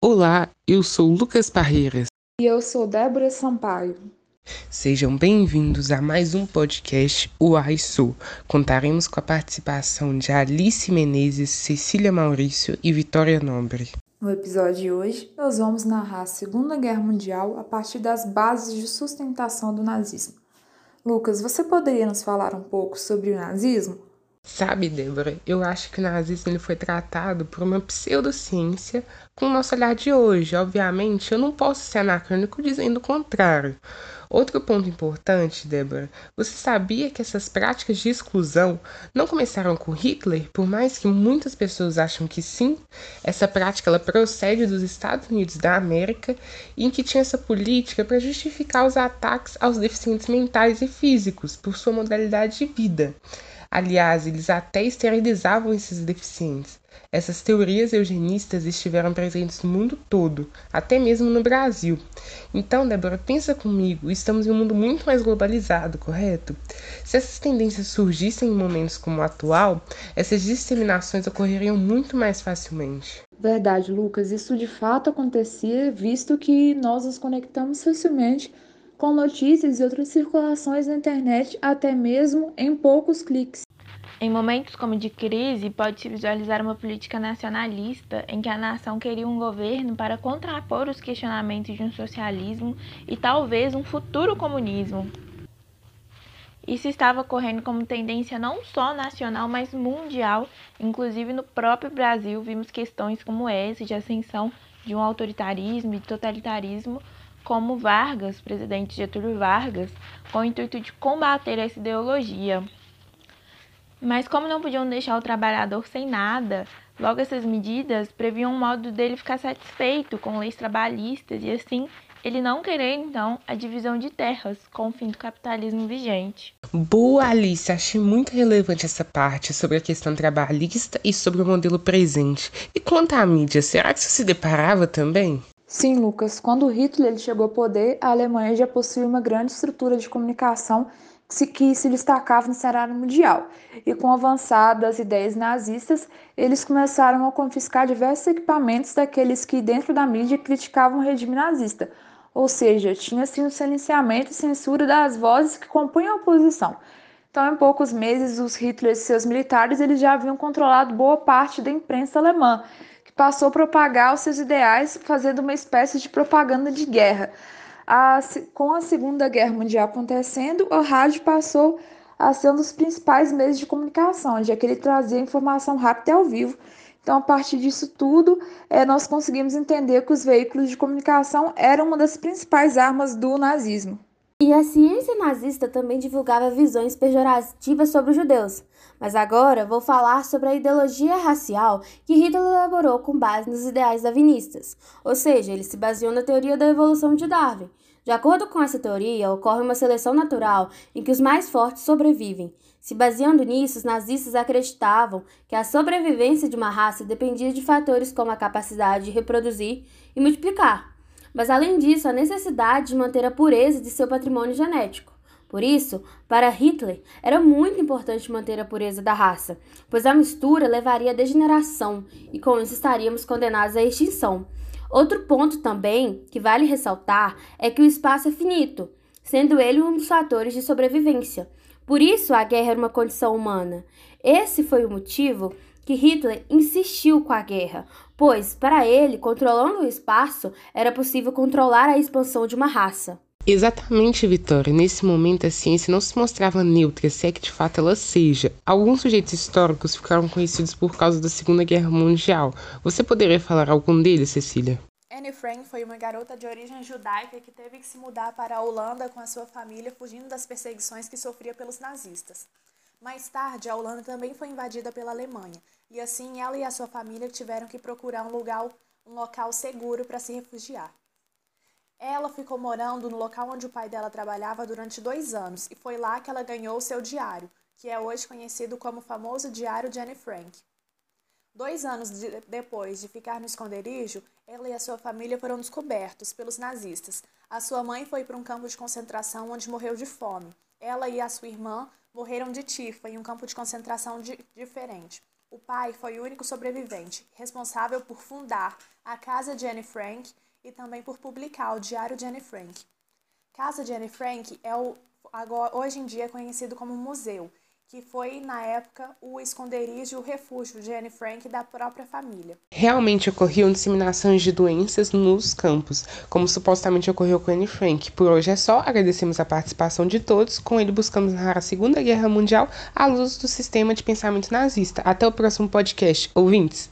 Olá, eu sou Lucas Parreiras. E eu sou Débora Sampaio. Sejam bem-vindos a mais um podcast O Sou. Contaremos com a participação de Alice Menezes, Cecília Maurício e Vitória Nobre. No episódio de hoje, nós vamos narrar a Segunda Guerra Mundial a partir das bases de sustentação do nazismo. Lucas, você poderia nos falar um pouco sobre o nazismo? Sabe, Débora, eu acho que o nazismo ele foi tratado por uma pseudociência com o nosso olhar de hoje. Obviamente, eu não posso ser anacrônico dizendo o contrário. Outro ponto importante, Débora, você sabia que essas práticas de exclusão não começaram com Hitler, por mais que muitas pessoas acham que sim? Essa prática ela procede dos Estados Unidos da América, em que tinha essa política para justificar os ataques aos deficientes mentais e físicos por sua modalidade de vida. Aliás, eles até esterilizavam esses deficientes. Essas teorias eugenistas estiveram presentes no mundo todo, até mesmo no Brasil. Então, Débora, pensa comigo, estamos em um mundo muito mais globalizado, correto? Se essas tendências surgissem em momentos como o atual, essas disseminações ocorreriam muito mais facilmente. Verdade, Lucas, isso de fato acontecia, visto que nós nos conectamos facilmente com notícias e outras circulações na internet, até mesmo em poucos cliques. Em momentos como de crise, pode-se visualizar uma política nacionalista em que a nação queria um governo para contrapor os questionamentos de um socialismo e talvez um futuro comunismo. Isso estava ocorrendo como tendência não só nacional, mas mundial. Inclusive no próprio Brasil, vimos questões como essa de ascensão de um autoritarismo e totalitarismo como Vargas, presidente Getúlio Vargas, com o intuito de combater essa ideologia. Mas como não podiam deixar o trabalhador sem nada, logo essas medidas previam um modo dele ficar satisfeito com leis trabalhistas e assim ele não querer então a divisão de terras com o fim do capitalismo vigente. Boa, Alice, achei muito relevante essa parte sobre a questão trabalhista e sobre o modelo presente. E quanto à mídia, será que isso se deparava também? Sim, Lucas. Quando Hitler ele chegou ao poder, a Alemanha já possuía uma grande estrutura de comunicação que se, que se destacava no cenário mundial. E com o avançar das ideias nazistas, eles começaram a confiscar diversos equipamentos daqueles que, dentro da mídia, criticavam o regime nazista. Ou seja, tinha assim o silenciamento e censura das vozes que compunham a oposição. Então, em poucos meses, os Hitler e seus militares eles já haviam controlado boa parte da imprensa alemã passou a propagar os seus ideais, fazendo uma espécie de propaganda de guerra. A, com a Segunda Guerra Mundial acontecendo, o rádio passou a ser um dos principais meios de comunicação, já que ele trazia informação rápida e ao vivo. Então, a partir disso tudo, é, nós conseguimos entender que os veículos de comunicação eram uma das principais armas do nazismo. E a ciência nazista também divulgava visões pejorativas sobre os judeus. Mas agora vou falar sobre a ideologia racial que Hitler elaborou com base nos ideais darwinistas, ou seja, ele se baseou na teoria da evolução de Darwin. De acordo com essa teoria, ocorre uma seleção natural em que os mais fortes sobrevivem. Se baseando nisso, os nazistas acreditavam que a sobrevivência de uma raça dependia de fatores como a capacidade de reproduzir e multiplicar mas além disso, a necessidade de manter a pureza de seu patrimônio genético. Por isso, para Hitler, era muito importante manter a pureza da raça, pois a mistura levaria à degeneração e com isso estaríamos condenados à extinção. Outro ponto também que vale ressaltar é que o espaço é finito, sendo ele um dos fatores de sobrevivência. Por isso, a guerra era uma condição humana. Esse foi o motivo que Hitler insistiu com a guerra, pois, para ele, controlando o espaço, era possível controlar a expansão de uma raça. Exatamente, Vitória. Nesse momento, a ciência não se mostrava neutra, se é que de fato ela seja. Alguns sujeitos históricos ficaram conhecidos por causa da Segunda Guerra Mundial. Você poderia falar algum deles, Cecília? Anne Frank foi uma garota de origem judaica que teve que se mudar para a Holanda com a sua família, fugindo das perseguições que sofria pelos nazistas. Mais tarde, a Holanda também foi invadida pela Alemanha, e assim ela e a sua família tiveram que procurar um lugar, um local seguro para se refugiar. Ela ficou morando no local onde o pai dela trabalhava durante dois anos, e foi lá que ela ganhou seu diário, que é hoje conhecido como o famoso Diário de Anne Frank. Dois anos de, depois de ficar no esconderijo, ela e a sua família foram descobertos pelos nazistas. A sua mãe foi para um campo de concentração onde morreu de fome. Ela e a sua irmã morreram de tifa em um campo de concentração de, diferente. O pai foi o único sobrevivente, responsável por fundar a Casa de Anne Frank e também por publicar o Diário de Anne Frank. Casa de Anne Frank é o, agora, hoje em dia conhecido como museu que foi, na época, o esconderijo, o refúgio de Anne Frank da própria família. Realmente ocorriam disseminações de doenças nos campos, como supostamente ocorreu com Anne Frank. Por hoje é só, agradecemos a participação de todos. Com ele buscamos narrar a Segunda Guerra Mundial à luz do sistema de pensamento nazista. Até o próximo podcast, ouvintes!